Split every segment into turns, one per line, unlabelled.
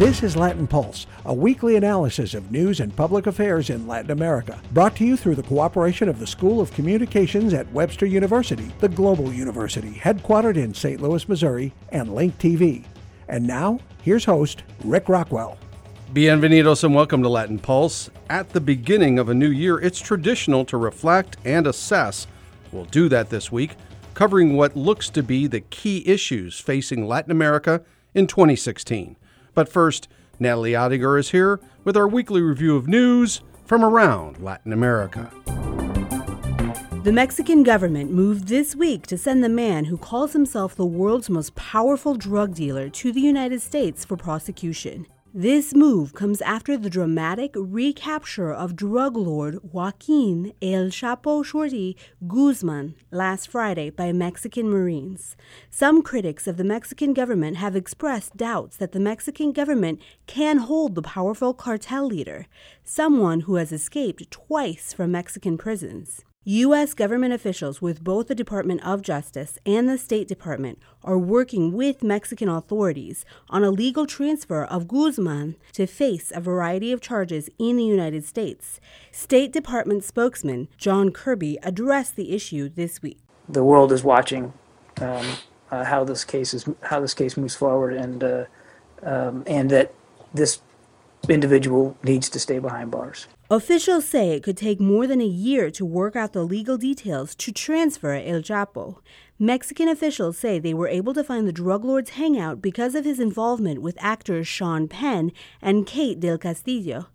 This is Latin Pulse, a weekly analysis of news and public affairs in Latin America, brought to you through the cooperation of the School of Communications at Webster University, the global university headquartered in St. Louis, Missouri, and Link TV. And now, here's host Rick Rockwell.
Bienvenidos and welcome to Latin Pulse. At the beginning of a new year, it's traditional to reflect and assess. We'll do that this week, covering what looks to be the key issues facing Latin America in 2016. But first, Natalie Ottinger is here with our weekly review of news from around Latin America.
The Mexican government moved this week to send the man who calls himself the world's most powerful drug dealer to the United States for prosecution. This move comes after the dramatic recapture of drug lord Joaquin El Chapo Shorty Guzman last Friday by Mexican Marines. Some critics of the Mexican government have expressed doubts that the Mexican government can hold the powerful cartel leader, someone who has escaped twice from Mexican prisons. U.S. government officials with both the Department of Justice and the State Department are working with Mexican authorities on a legal transfer of Guzman to face a variety of charges in the United States. State Department spokesman John Kirby addressed the issue this week.
The world is watching um, uh, how this case is how this case moves forward, and uh, um, and that this individual needs to stay behind bars.
Officials say it could take more than a year to work out the legal details to transfer El Chapo. Mexican officials say they were able to find the drug lord's hangout because of his involvement with actors Sean Penn and Kate Del Castillo.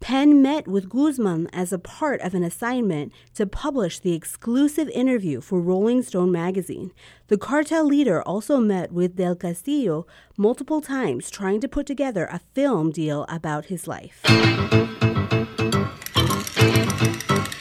Penn met with Guzman as a part of an assignment to publish the exclusive interview for Rolling Stone magazine. The cartel leader also met with Del Castillo multiple times trying to put together a film deal about his life.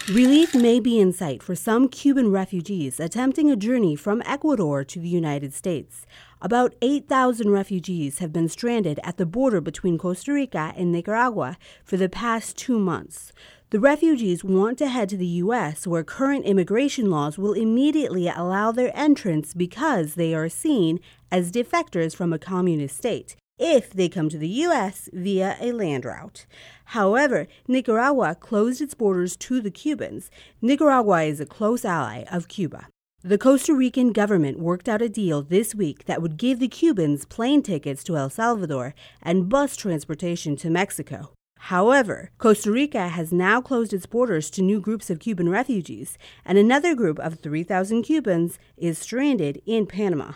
Relief may be in sight for some Cuban refugees attempting a journey from Ecuador to the United States. About 8,000 refugees have been stranded at the border between Costa Rica and Nicaragua for the past two months. The refugees want to head to the U.S., where current immigration laws will immediately allow their entrance because they are seen as defectors from a communist state if they come to the U.S. via a land route. However, Nicaragua closed its borders to the Cubans. Nicaragua is a close ally of Cuba. The Costa Rican government worked out a deal this week that would give the Cubans plane tickets to El Salvador and bus transportation to Mexico. However, Costa Rica has now closed its borders to new groups of Cuban refugees, and another group of 3,000 Cubans is stranded in Panama.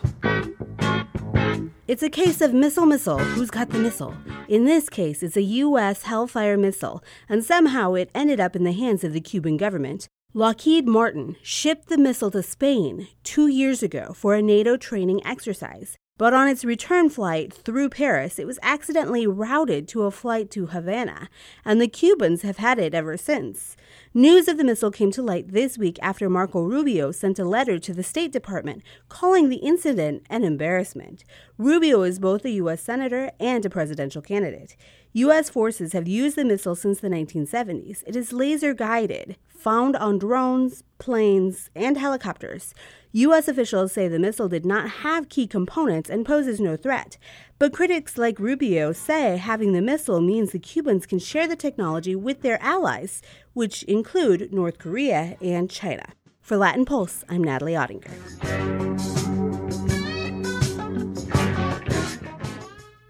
It's a case of missile missile. Who's got the missile? In this case, it's a U.S. Hellfire missile, and somehow it ended up in the hands of the Cuban government. Lockheed Martin shipped the missile to Spain two years ago for a NATO training exercise. But on its return flight through Paris, it was accidentally routed to a flight to Havana, and the Cubans have had it ever since. News of the missile came to light this week after Marco Rubio sent a letter to the State Department calling the incident an embarrassment. Rubio is both a U.S. Senator and a presidential candidate. U.S. forces have used the missile since the 1970s. It is laser guided, found on drones, planes, and helicopters. U.S. officials say the missile did not have key components and poses no threat. But critics like Rubio say having the missile means the Cubans can share the technology with their allies, which include North Korea and China. For Latin Pulse, I'm Natalie Ottinger.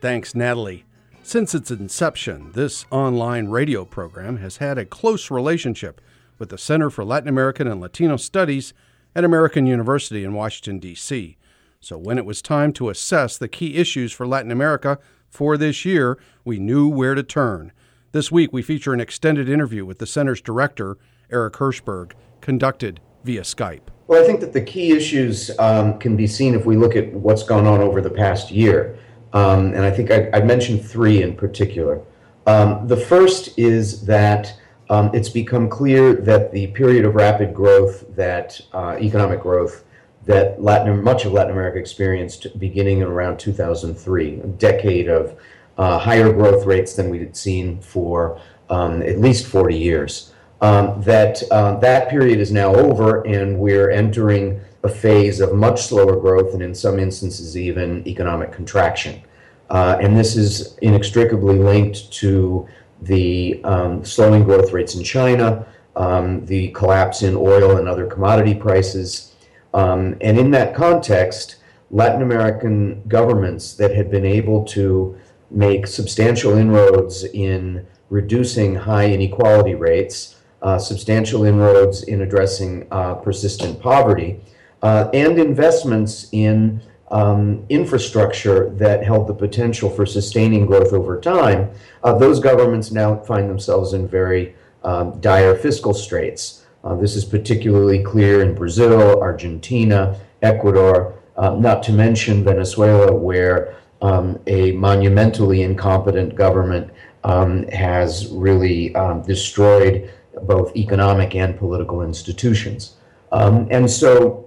Thanks, Natalie. Since its inception, this online radio program has had a close relationship with the Center for Latin American and Latino Studies at American University in Washington, D.C. So when it was time to assess the key issues for Latin America for this year, we knew where to turn. This week, we feature an extended interview with the center's director, Eric Hershberg, conducted via Skype.
Well, I think that the key issues um, can be seen if we look at what's gone on over the past year. Um, and I think I, I, mentioned three in particular. Um, the first is that um, it's become clear that the period of rapid growth, that uh, economic growth, that Latin, much of Latin America experienced beginning in around 2003, a decade of uh, higher growth rates than we'd seen for um, at least 40 years. Um, that uh, that period is now over, and we're entering a phase of much slower growth, and in some instances, even economic contraction. Uh, and this is inextricably linked to the um, slowing growth rates in China, um, the collapse in oil and other commodity prices. Um, and in that context, Latin American governments that had been able to make substantial inroads in reducing high inequality rates, uh, substantial inroads in addressing uh, persistent poverty, uh, and investments in um, infrastructure that held the potential for sustaining growth over time, uh, those governments now find themselves in very um, dire fiscal straits. Uh, this is particularly clear in Brazil, Argentina, Ecuador, uh, not to mention Venezuela, where um, a monumentally incompetent government um, has really um, destroyed both economic and political institutions. Um, and so,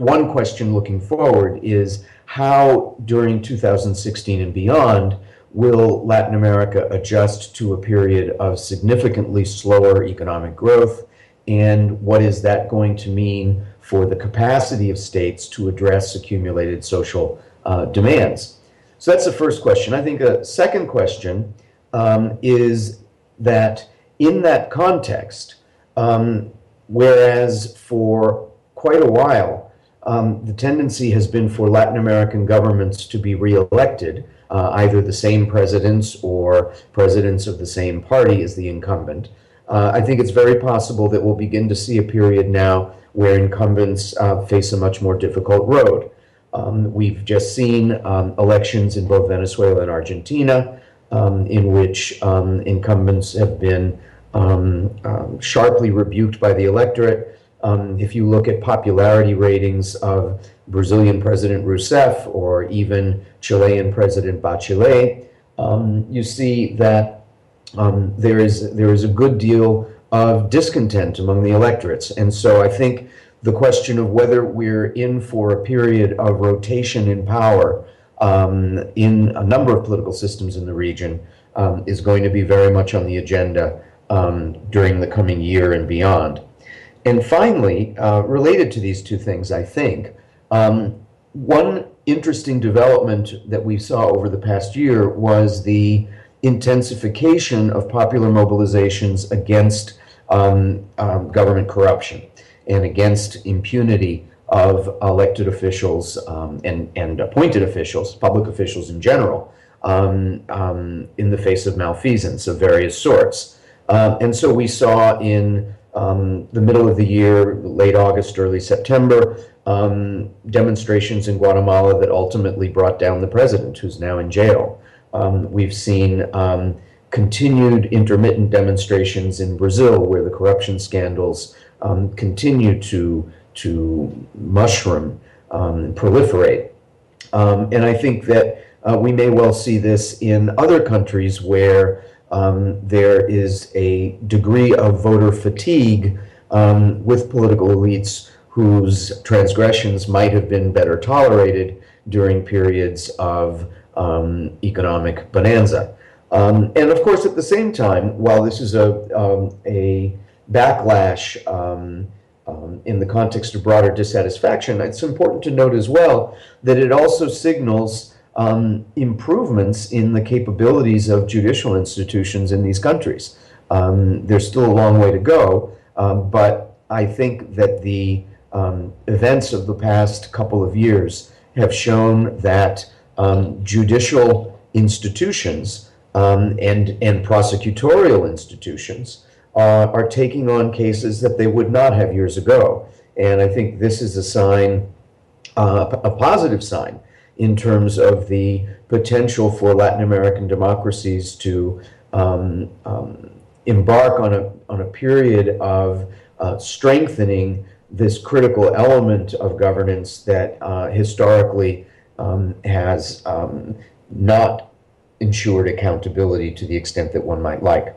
one question looking forward is how, during 2016 and beyond, will Latin America adjust to a period of significantly slower economic growth? And what is that going to mean for the capacity of states to address accumulated social uh, demands? So that's the first question. I think a second question um, is that in that context, um, whereas for quite a while, um, the tendency has been for Latin American governments to be reelected, uh, either the same presidents or presidents of the same party as the incumbent. Uh, I think it's very possible that we'll begin to see a period now where incumbents uh, face a much more difficult road. Um, we've just seen um, elections in both Venezuela and Argentina, um, in which um, incumbents have been um, um, sharply rebuked by the electorate. If you look at popularity ratings of Brazilian President Rousseff or even Chilean President Bachelet, you see that there is there is a good deal of discontent among the electorates, and so I think the question of whether we're in for a period of rotation in power um, in a number of political systems in the region um, is going to be very much on the agenda um, during the coming year and beyond. And finally, uh, related to these two things, I think, um, one interesting development that we saw over the past year was the intensification of popular mobilizations against um, um, government corruption and against impunity of elected officials um, and, and appointed officials, public officials in general, um, um, in the face of malfeasance of various sorts. Uh, and so we saw in um, the middle of the year, late August, early September, um, demonstrations in Guatemala that ultimately brought down the president, who's now in jail. we've seen continued intermittent demonstrations in Brazil, where the corruption scandals um, continue to to mushroom um, proliferate. Um, and I think that uh, we may well see this in other countries where um, there is a degree of voter fatigue um, with political elites whose transgressions might have been better tolerated during periods of um, economic bonanza. Um, and of course, at the same time, while this is a, um, a backlash um, in the context of broader dissatisfaction, it's important to note as well that it also signals um, improvements in the capabilities of judicial institutions in these countries. Um, there's still a long way to go, um, but I think that the um, events of the past couple of years have shown that judicial institutions and, and prosecutorial institutions uh, are taking on cases that they would not have years ago. And I think this is a sign, uh, a positive sign, in terms of the potential for Latin American democracies to um, um, embark on a, on a period of uh, strengthening this critical element of governance that uh, historically um, has um, not ensured accountability to the extent that one might like.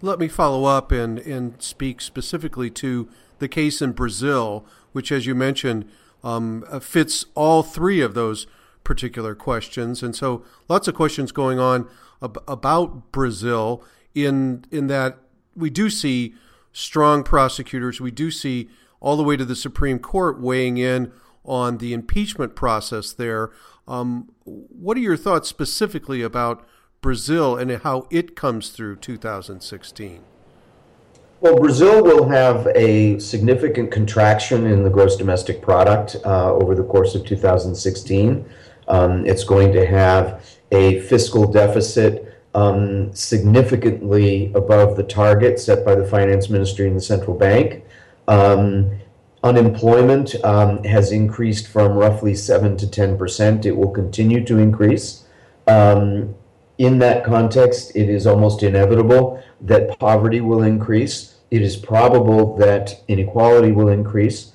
Let me follow up and, and speak specifically to the case in Brazil, which, as you mentioned, um, uh, fits all three of those particular questions. And so, lots of questions going on ab- about Brazil in in that we do see strong prosecutors. We do see all the way to the Supreme Court weighing in on the impeachment process there. Um, what are your thoughts specifically about Brazil and how it comes through 2016?
Well, Brazil will have a significant contraction in the gross domestic product uh, over the course of 2016. Um, it's going to have a fiscal deficit um, significantly above the target set by the finance ministry and the central bank. Um, unemployment um, has increased from roughly 7 to 10 percent. It will continue to increase. Um, in that context, it is almost inevitable that poverty will increase. It is probable that inequality will increase,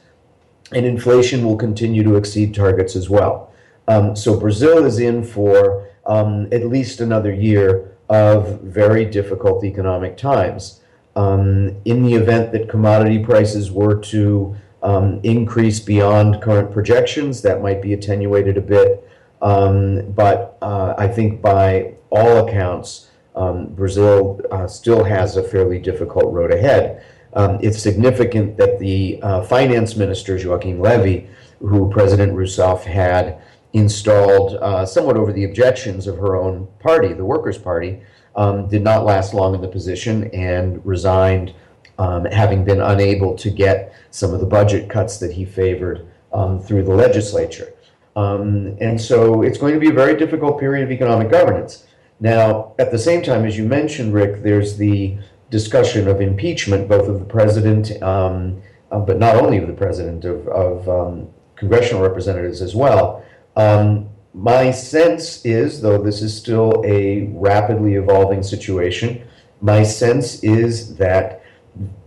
and inflation will continue to exceed targets as well. Um, so Brazil is in for um, at least another year of very difficult economic times. Um, in the event that commodity prices were to um, increase beyond current projections, that might be attenuated a bit. Um, but uh, I think by all accounts, um, Brazil uh, still has a fairly difficult road ahead. Um, it's significant that the uh, finance minister, Joaquim Levy, who President Rousseff had installed uh, somewhat over the objections of her own party, the Workers' Party, um, did not last long in the position and resigned, um, having been unable to get some of the budget cuts that he favored um, through the legislature. Um, and so it's going to be a very difficult period of economic governance. Now, at the same time, as you mentioned, Rick, there's the discussion of impeachment, both of the president, um, uh, but not only of the president, of, of um, congressional representatives as well. Um, my sense is, though this is still a rapidly evolving situation, my sense is that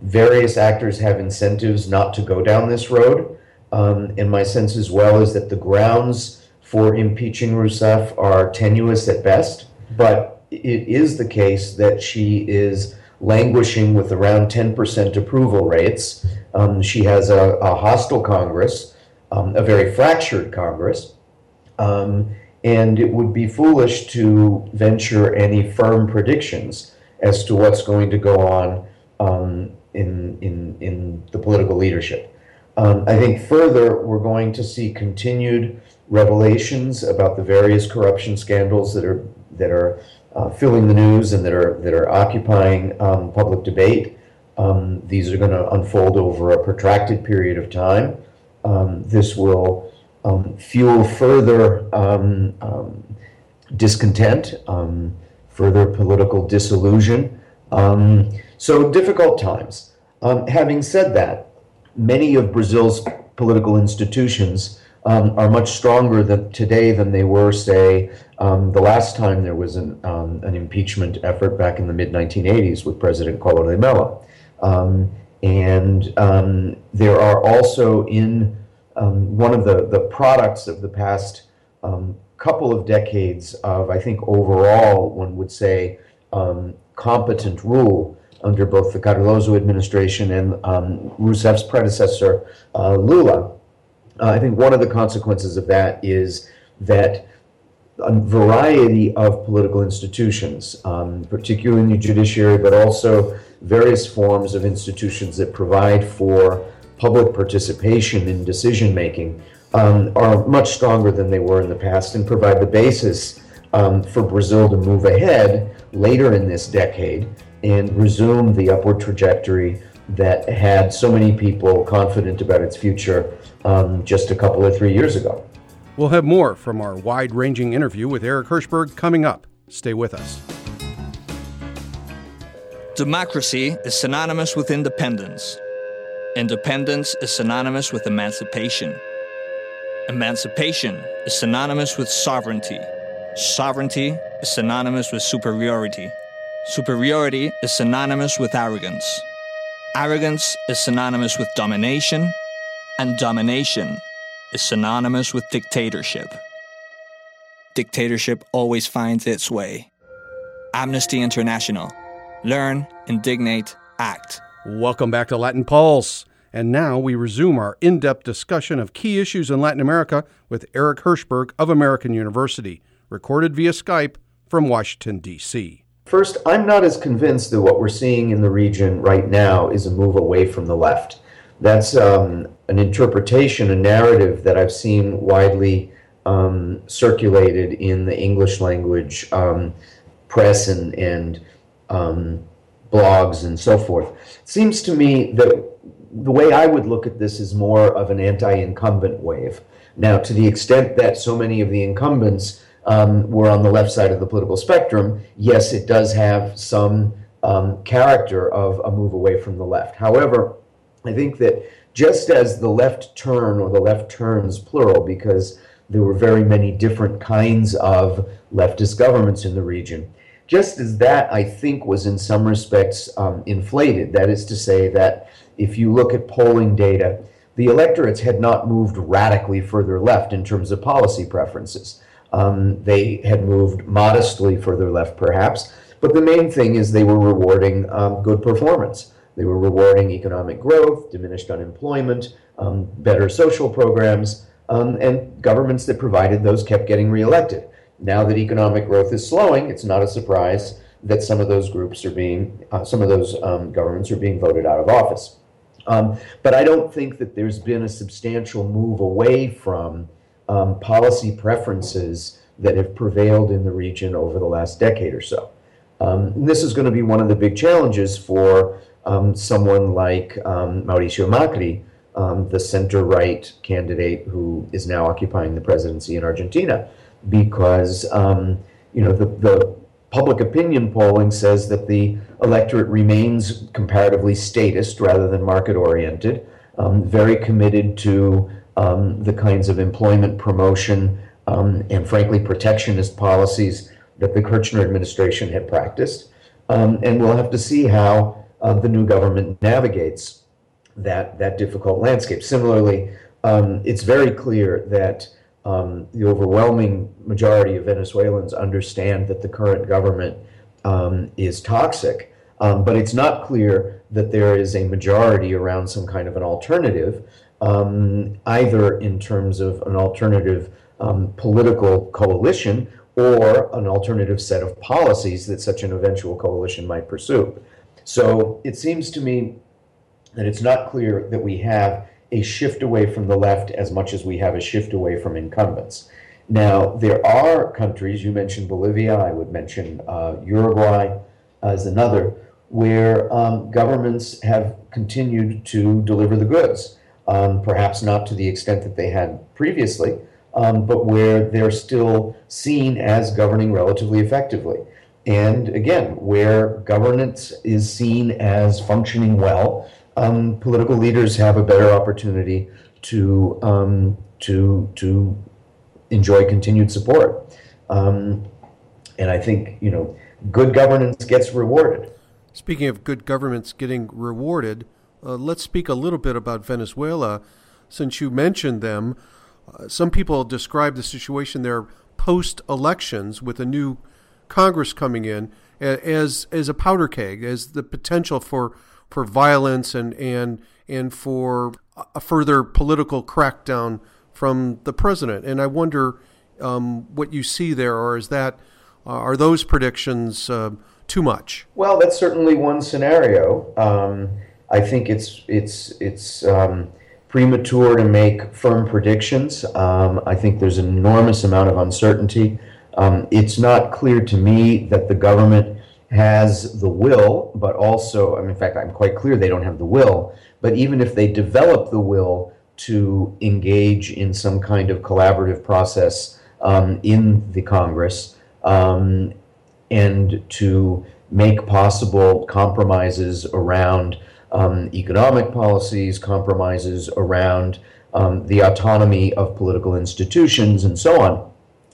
various actors have incentives not to go down this road. Um, and my sense as well is that the grounds for impeaching Rousseff are tenuous at best. But it is the case that she is languishing with around 10% approval rates. Um, she has a, a hostile Congress, um, a very fractured Congress. Um, and it would be foolish to venture any firm predictions as to what's going to go on um, in, in, in the political leadership. Um, I think further, we're going to see continued revelations about the various corruption scandals that are that are uh, filling the news and that are that are occupying um, public debate. Um, these are going to unfold over a protracted period of time. Um, this will um, fuel further um, discontent, further political disillusion. so difficult times. having said that, many of Brazil's political institutions um, are much stronger than, today than they were, say, um, the last time there was an, um, an impeachment effort back in the mid 1980s with President Collor de Mello. Um, and um, there are also in um, one of the, the products of the past couple of decades of, I think, overall, one would say, competent rule under both the Cardoso administration and Rousseff's predecessor, uh, Lula. Uh, I think one of the consequences of that is that a variety of political institutions, um, particularly in the judiciary, but also various forms of institutions that provide for public participation in decision making, um, are much stronger than they were in the past and provide the basis um, for Brazil to move ahead later in this decade and resume the upward trajectory that had so many people confident about its future um, just a couple or three years ago.
We'll have more from our wide ranging interview with Eric Hershberg coming up. Stay with us.
Democracy is synonymous with independence. Independence is synonymous with emancipation. Emancipation is synonymous with sovereignty. Sovereignty is synonymous with superiority. Superiority is synonymous with arrogance. Arrogance is synonymous with domination, and domination is synonymous with dictatorship. Dictatorship always finds its way. Amnesty International. Learn, indignate, act.
Welcome back to Latin Pulse. And now we resume our in depth discussion of key issues in Latin America with Eric Hershberg of American University, recorded via Skype from Washington, D.C.
First, I'm not as convinced that what we're seeing in the region right now is a move away from the left. That's um, an interpretation, a narrative that I've seen widely um, circulated in the English language um, press and, and um, blogs and so forth. It seems to me that the way I would look at this is more of an anti incumbent wave. Now, to the extent that so many of the incumbents um, were on the left side of the political spectrum, yes, it does have some um, character of a move away from the left. However, I think that just as the left turn or the left turns, plural, because there were very many different kinds of leftist governments in the region, just as that, I think, was in some respects um, inflated. That is to say, that if you look at polling data, the electorates had not moved radically further left in terms of policy preferences. Um, they had moved modestly further left, perhaps, but the main thing is they were rewarding um, good performance. They were rewarding economic growth, diminished unemployment, um, better social programs, um, and governments that provided those kept getting reelected. Now that economic growth is slowing, it's not a surprise that some of those groups are being, uh, some of those um, governments are being voted out of office. Um, but I don't think that there's been a substantial move away from um, policy preferences that have prevailed in the region over the last decade or so. Um, this is going to be one of the big challenges for um, someone like um, Mauricio Macri, um, the center right candidate who is now occupying the presidency in Argentina, because um, you know the, the public opinion polling says that the electorate remains comparatively statist rather than market oriented, um, very committed to um, the kinds of employment promotion um, and, frankly, protectionist policies that the Kirchner administration had practiced. Um, and we'll have to see how uh, the new government navigates that, that difficult landscape. Similarly, um, it's very clear that um, the overwhelming majority of Venezuelans understand that the current government um, is toxic, um, but it's not clear that there is a majority around some kind of an alternative, um, either in terms of an alternative um, political coalition or an alternative set of policies that such an eventual coalition might pursue. So it seems to me that it's not clear that we have a shift away from the left as much as we have a shift away from incumbents. Now, there are countries, you mentioned Bolivia, I would mention uh, Uruguay as another, where um, governments have continued to deliver the goods. Um, perhaps not to the extent that they had previously, um, but where they're still seen as governing relatively effectively. And again, where governance is seen as functioning well, um, political leaders have a better opportunity to um, to to enjoy continued support. Um, and I think you know, good governance gets rewarded.
Speaking of good governments getting rewarded, uh, let's speak a little bit about Venezuela, since you mentioned them. Uh, some people describe the situation there post elections with a new Congress coming in as as a powder keg, as the potential for for violence and and and for a further political crackdown from the president. And I wonder um, what you see there, or is that uh, are those predictions uh, too much?
Well, that's certainly one scenario. Um, I think it's it's it's um, premature to make firm predictions. Um, I think there's an enormous amount of uncertainty. Um, it's not clear to me that the government has the will, but also, I mean, in fact, I'm quite clear they don't have the will. But even if they develop the will to engage in some kind of collaborative process um, in the Congress um, and to make possible compromises around um, economic policies, compromises around um, the autonomy of political institutions, and so on,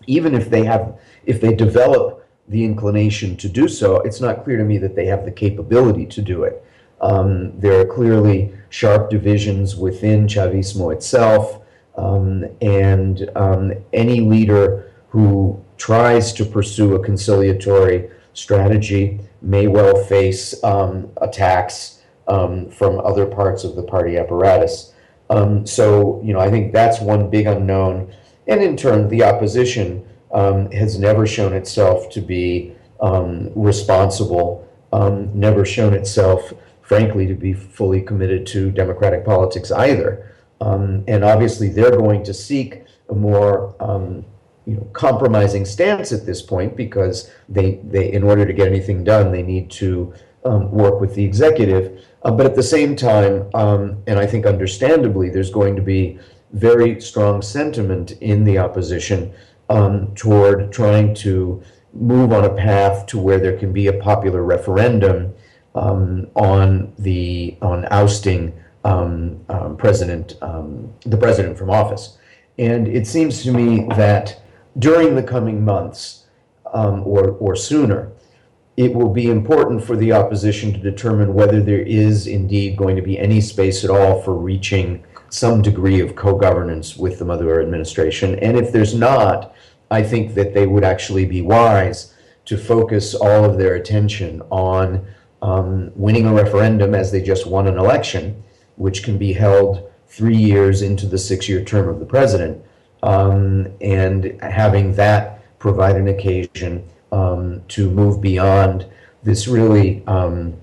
even if they have, if they develop the inclination to do so, it's not clear to me that they have the capability to do it. Um, there are clearly sharp divisions within Chavismo itself, um, and um, any leader who tries to pursue a conciliatory strategy may well face um, attacks um, from other parts of the party apparatus. Um, so, you know, I think that's one big unknown. And in turn, the opposition um, has never shown itself to be um, responsible, um, never shown itself, frankly, to be fully committed to democratic politics either. Um, and obviously, they're going to seek a more you know, compromising stance at this point because they, they, in order to get anything done, they need to um, work with the executive. Uh, but at the same time, um, and I think understandably, there's going to be very strong sentiment in the opposition um, toward trying to move on a path to where there can be a popular referendum um, on the on ousting um, um, president the president from office. And it seems to me that during the coming months or, or sooner, it will be important for the opposition to determine whether there is indeed going to be any space at all for reaching some degree of co governance with the Maduro administration. And if there's not, I think that they would actually be wise to focus all of their attention on um, winning a referendum as they just won an election, which can be held three years into the six year term of the president um, and having that provide an occasion um, to move beyond this really um,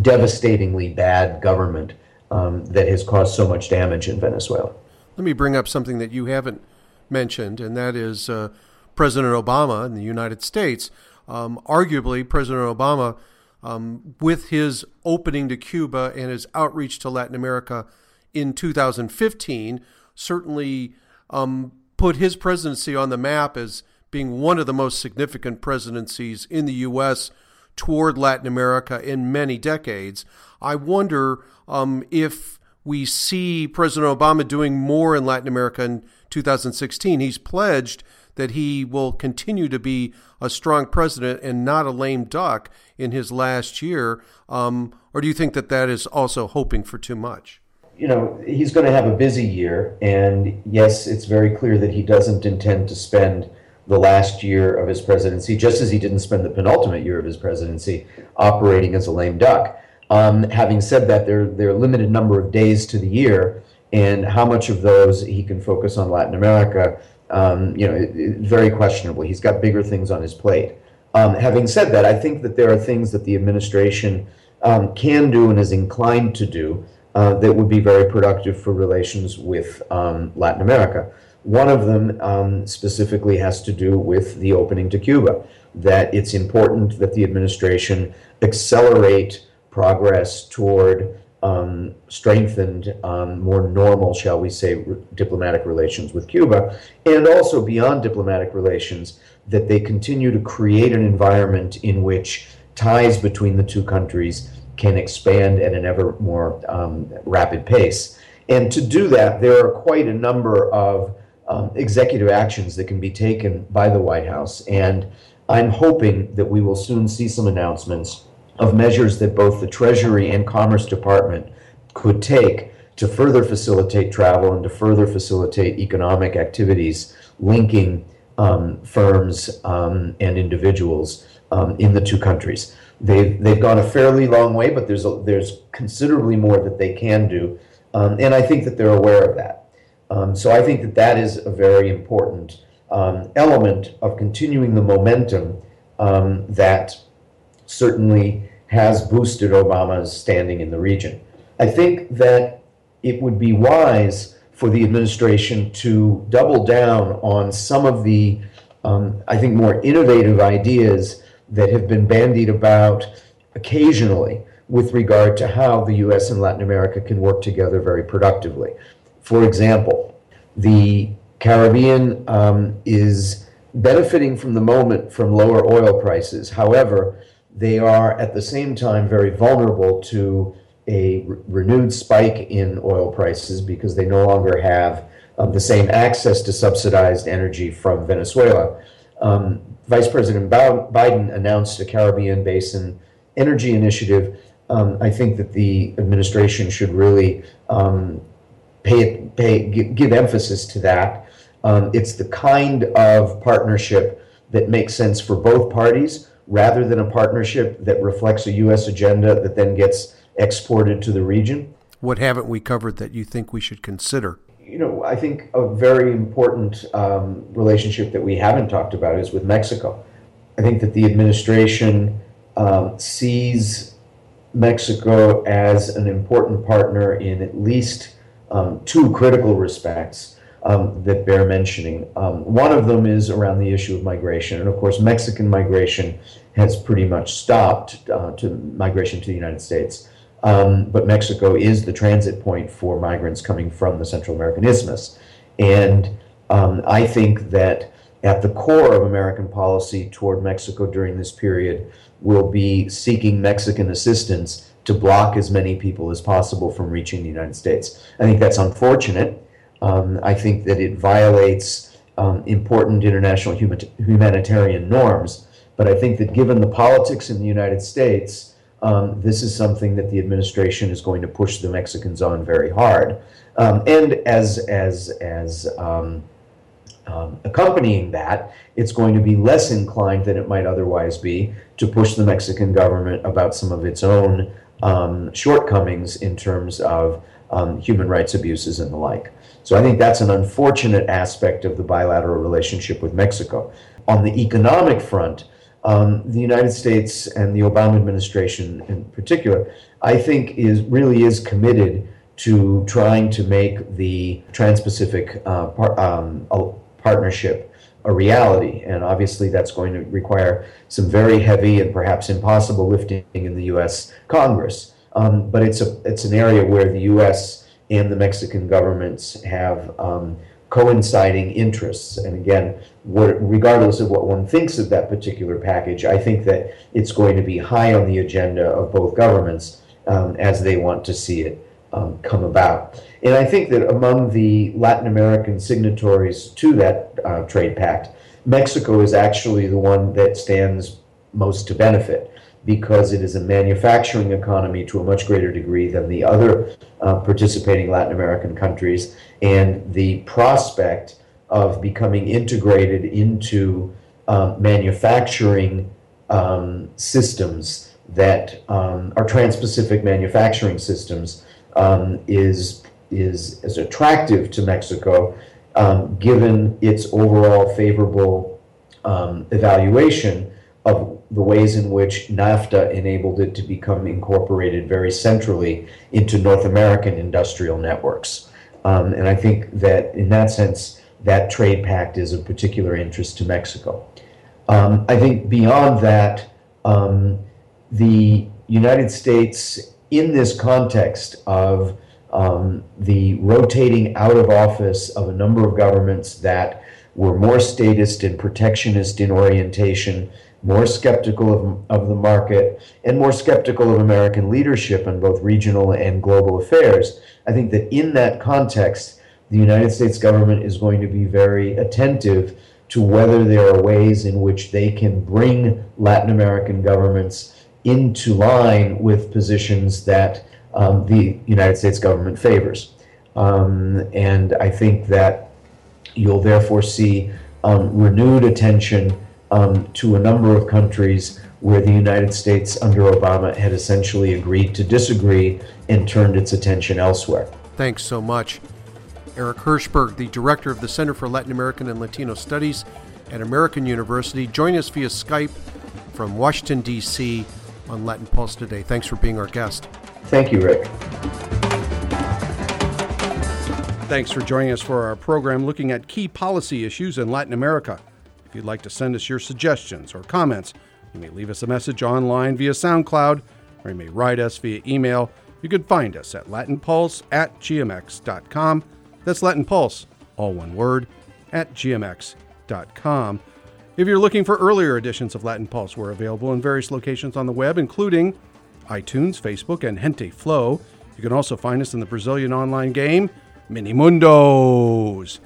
devastatingly bad government um, that has caused so much damage in Venezuela.
Let me bring up something that you haven't mentioned, and that is uh, President Obama in the United States. Um, arguably, President Obama, um, with his opening to Cuba and his outreach to Latin America in 2015, certainly um, put his presidency on the map as being one of the most significant presidencies in the U.S. toward Latin America in many decades. I wonder um, if we see President Obama doing more in Latin America in 2016. He's pledged that he will continue to be a strong president and not a lame duck in his last year. Um, or do you think that that is also hoping for too much?
you know, he's going to have a busy year, and yes, it's very clear that he doesn't intend to spend the last year of his presidency, just as he didn't spend the penultimate year of his presidency operating as a lame duck. Um, having said that, there, there are a limited number of days to the year, and how much of those he can focus on Latin America, um, you know, it, it, very questionable. He's got bigger things on his plate. Um, having said that, I think that there are things that the administration um, can do and is inclined to do uh, that would be very productive for relations with um, Latin America. One of them um, specifically has to do with the opening to Cuba, that it's important that the administration accelerate progress toward um, strengthened, um, more normal, shall we say, re- diplomatic relations with Cuba, and also beyond diplomatic relations, that they continue to create an environment in which ties between the two countries can expand at an ever more um, rapid pace. And to do that, there are quite a number of um, executive actions that can be taken by the White House. And I'm hoping that we will soon see some announcements of measures that both the Treasury and Commerce Department could take to further facilitate travel and to further facilitate economic activities linking um, firms um, and individuals um, in the two countries. They've they've gone a fairly long way, but there's a, there's considerably more that they can do, um, and I think that they're aware of that. Um, so I think that that is a very important um, element of continuing the momentum um, that certainly has boosted Obama's standing in the region. I think that it would be wise for the administration to double down on some of the, um, I think, more innovative ideas that have been bandied about occasionally with regard to how the US and Latin America can work together very productively. For example, the Caribbean um, is benefiting from the moment from lower oil prices. However, they are at the same time very vulnerable to a re- renewed spike in oil prices because they no longer have um, the same access to subsidized energy from Venezuela. Um, Vice President Biden announced a Caribbean Basin Energy Initiative. Um, I think that the administration should really um, pay, pay give, emphasis to that. Um, it's the kind of partnership that makes sense for both parties, rather than a partnership that reflects a U.S. agenda that then gets exported to the region.
What haven't we covered that you think we should consider?
you know, I think a very important um, relationship that we haven't talked about is with Mexico. I think that the administration um, sees Mexico as an important partner in at least um, two critical respects. um, that bear mentioning. Um, one of them is around the issue of migration. And of course, Mexican migration has pretty much stopped uh, to migration to the United States. Um, but Mexico is the transit point for migrants coming from the Central American Isthmus. And um, I think that at the core of American policy toward Mexico during this period will be seeking Mexican assistance to block as many people as possible from reaching the United States. I think that's unfortunate. Um, I think that it violates um, important international humanitarian norms. But I think that given the politics in the United States, um, this is something that the administration is going to push the Mexicans on very hard. Um, and as as as um, um, accompanying that, it's going to be less inclined than it might otherwise be to push the Mexican government about some of its own um, shortcomings in terms of um, human rights abuses and the like. So I think that's an unfortunate aspect of the bilateral relationship with Mexico. On the economic front, um, the United States and the Obama administration in particular, I think, is really is committed to trying to make the Trans-Pacific uh, par- um, partnership a reality. And obviously, that's going to require some very heavy and perhaps impossible lifting in the U.S. Congress. Um, but it's a it's an area where the U.S. and the Mexican governments have um, coinciding interests. And again, what, regardless of what one thinks of that particular package, I think that it's going to be high on the agenda of both governments um, as they want to see it um, come about. And I think that among the Latin American signatories to that uh, trade pact, Mexico is actually the one that stands most to benefit because it is a manufacturing economy to a much greater degree than the other uh, participating Latin American countries. And the prospect of becoming integrated into um, manufacturing um, systems that um, are trans Pacific manufacturing systems um, is, is, is attractive to Mexico um, given its overall favorable um, evaluation of the ways in which NAFTA enabled it to become incorporated very centrally into North American industrial networks. Um, and I think that in that sense, that trade pact is of particular interest to Mexico. Um, I think beyond that, um, the United States, in this context of um, the rotating out of office of a number of governments that were more statist and protectionist in orientation more skeptical of, of the market, and more skeptical of American leadership in both regional and global affairs. I think that in that context, the United States government is going to be very attentive to whether there are ways in which they can bring Latin American governments into line with positions that um, the United States government favors. Um, and I think that you'll therefore see um, renewed attention um, to a number of countries where the United States under Obama had essentially agreed to disagree and turned its attention elsewhere.
Thanks so much. Eric Hershberg, the director of the Center for Latin American and Latino Studies at American University, join us via Skype from Washington, D.C. on Latin Pulse today. Thanks for being our guest.
Thank you, Rick.
Thanks for joining us for our program looking at key policy issues in Latin America. If you'd like to send us your suggestions or comments, you may leave us a message online via SoundCloud, or you may write us via email. You can find us at latinpulse at gmx.com. That's Latin Pulse, all one word, at gmx.com. If you're looking for earlier editions of Latin Pulse, we're available in various locations on the web, including iTunes, Facebook, and Gente Flow. You can also find us in the Brazilian online game, Minimundos.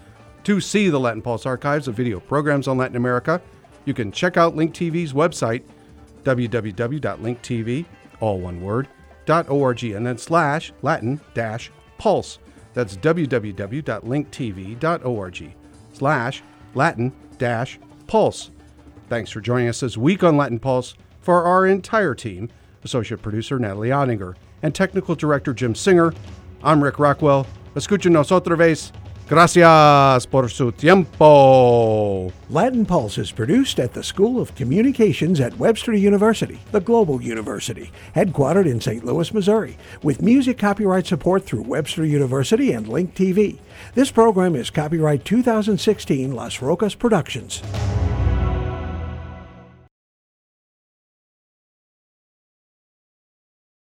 To see the Latin Pulse archives of video programs on Latin America, you can check out Link TV's website, www.linktv, all one word, .org, and then slash Latin dash pulse. That's www.linktv.org slash Latin dash pulse. Thanks for joining us this week on Latin Pulse for our entire team, Associate Producer Natalie Ottinger and Technical Director Jim Singer. I'm Rick Rockwell. Escuchen otra vez Gracias por su tiempo.
Latin Pulse is produced at the School of Communications at Webster University, the global university, headquartered in St. Louis, Missouri, with music copyright support through Webster University and Link TV. This program is copyright 2016 Las Rocas Productions.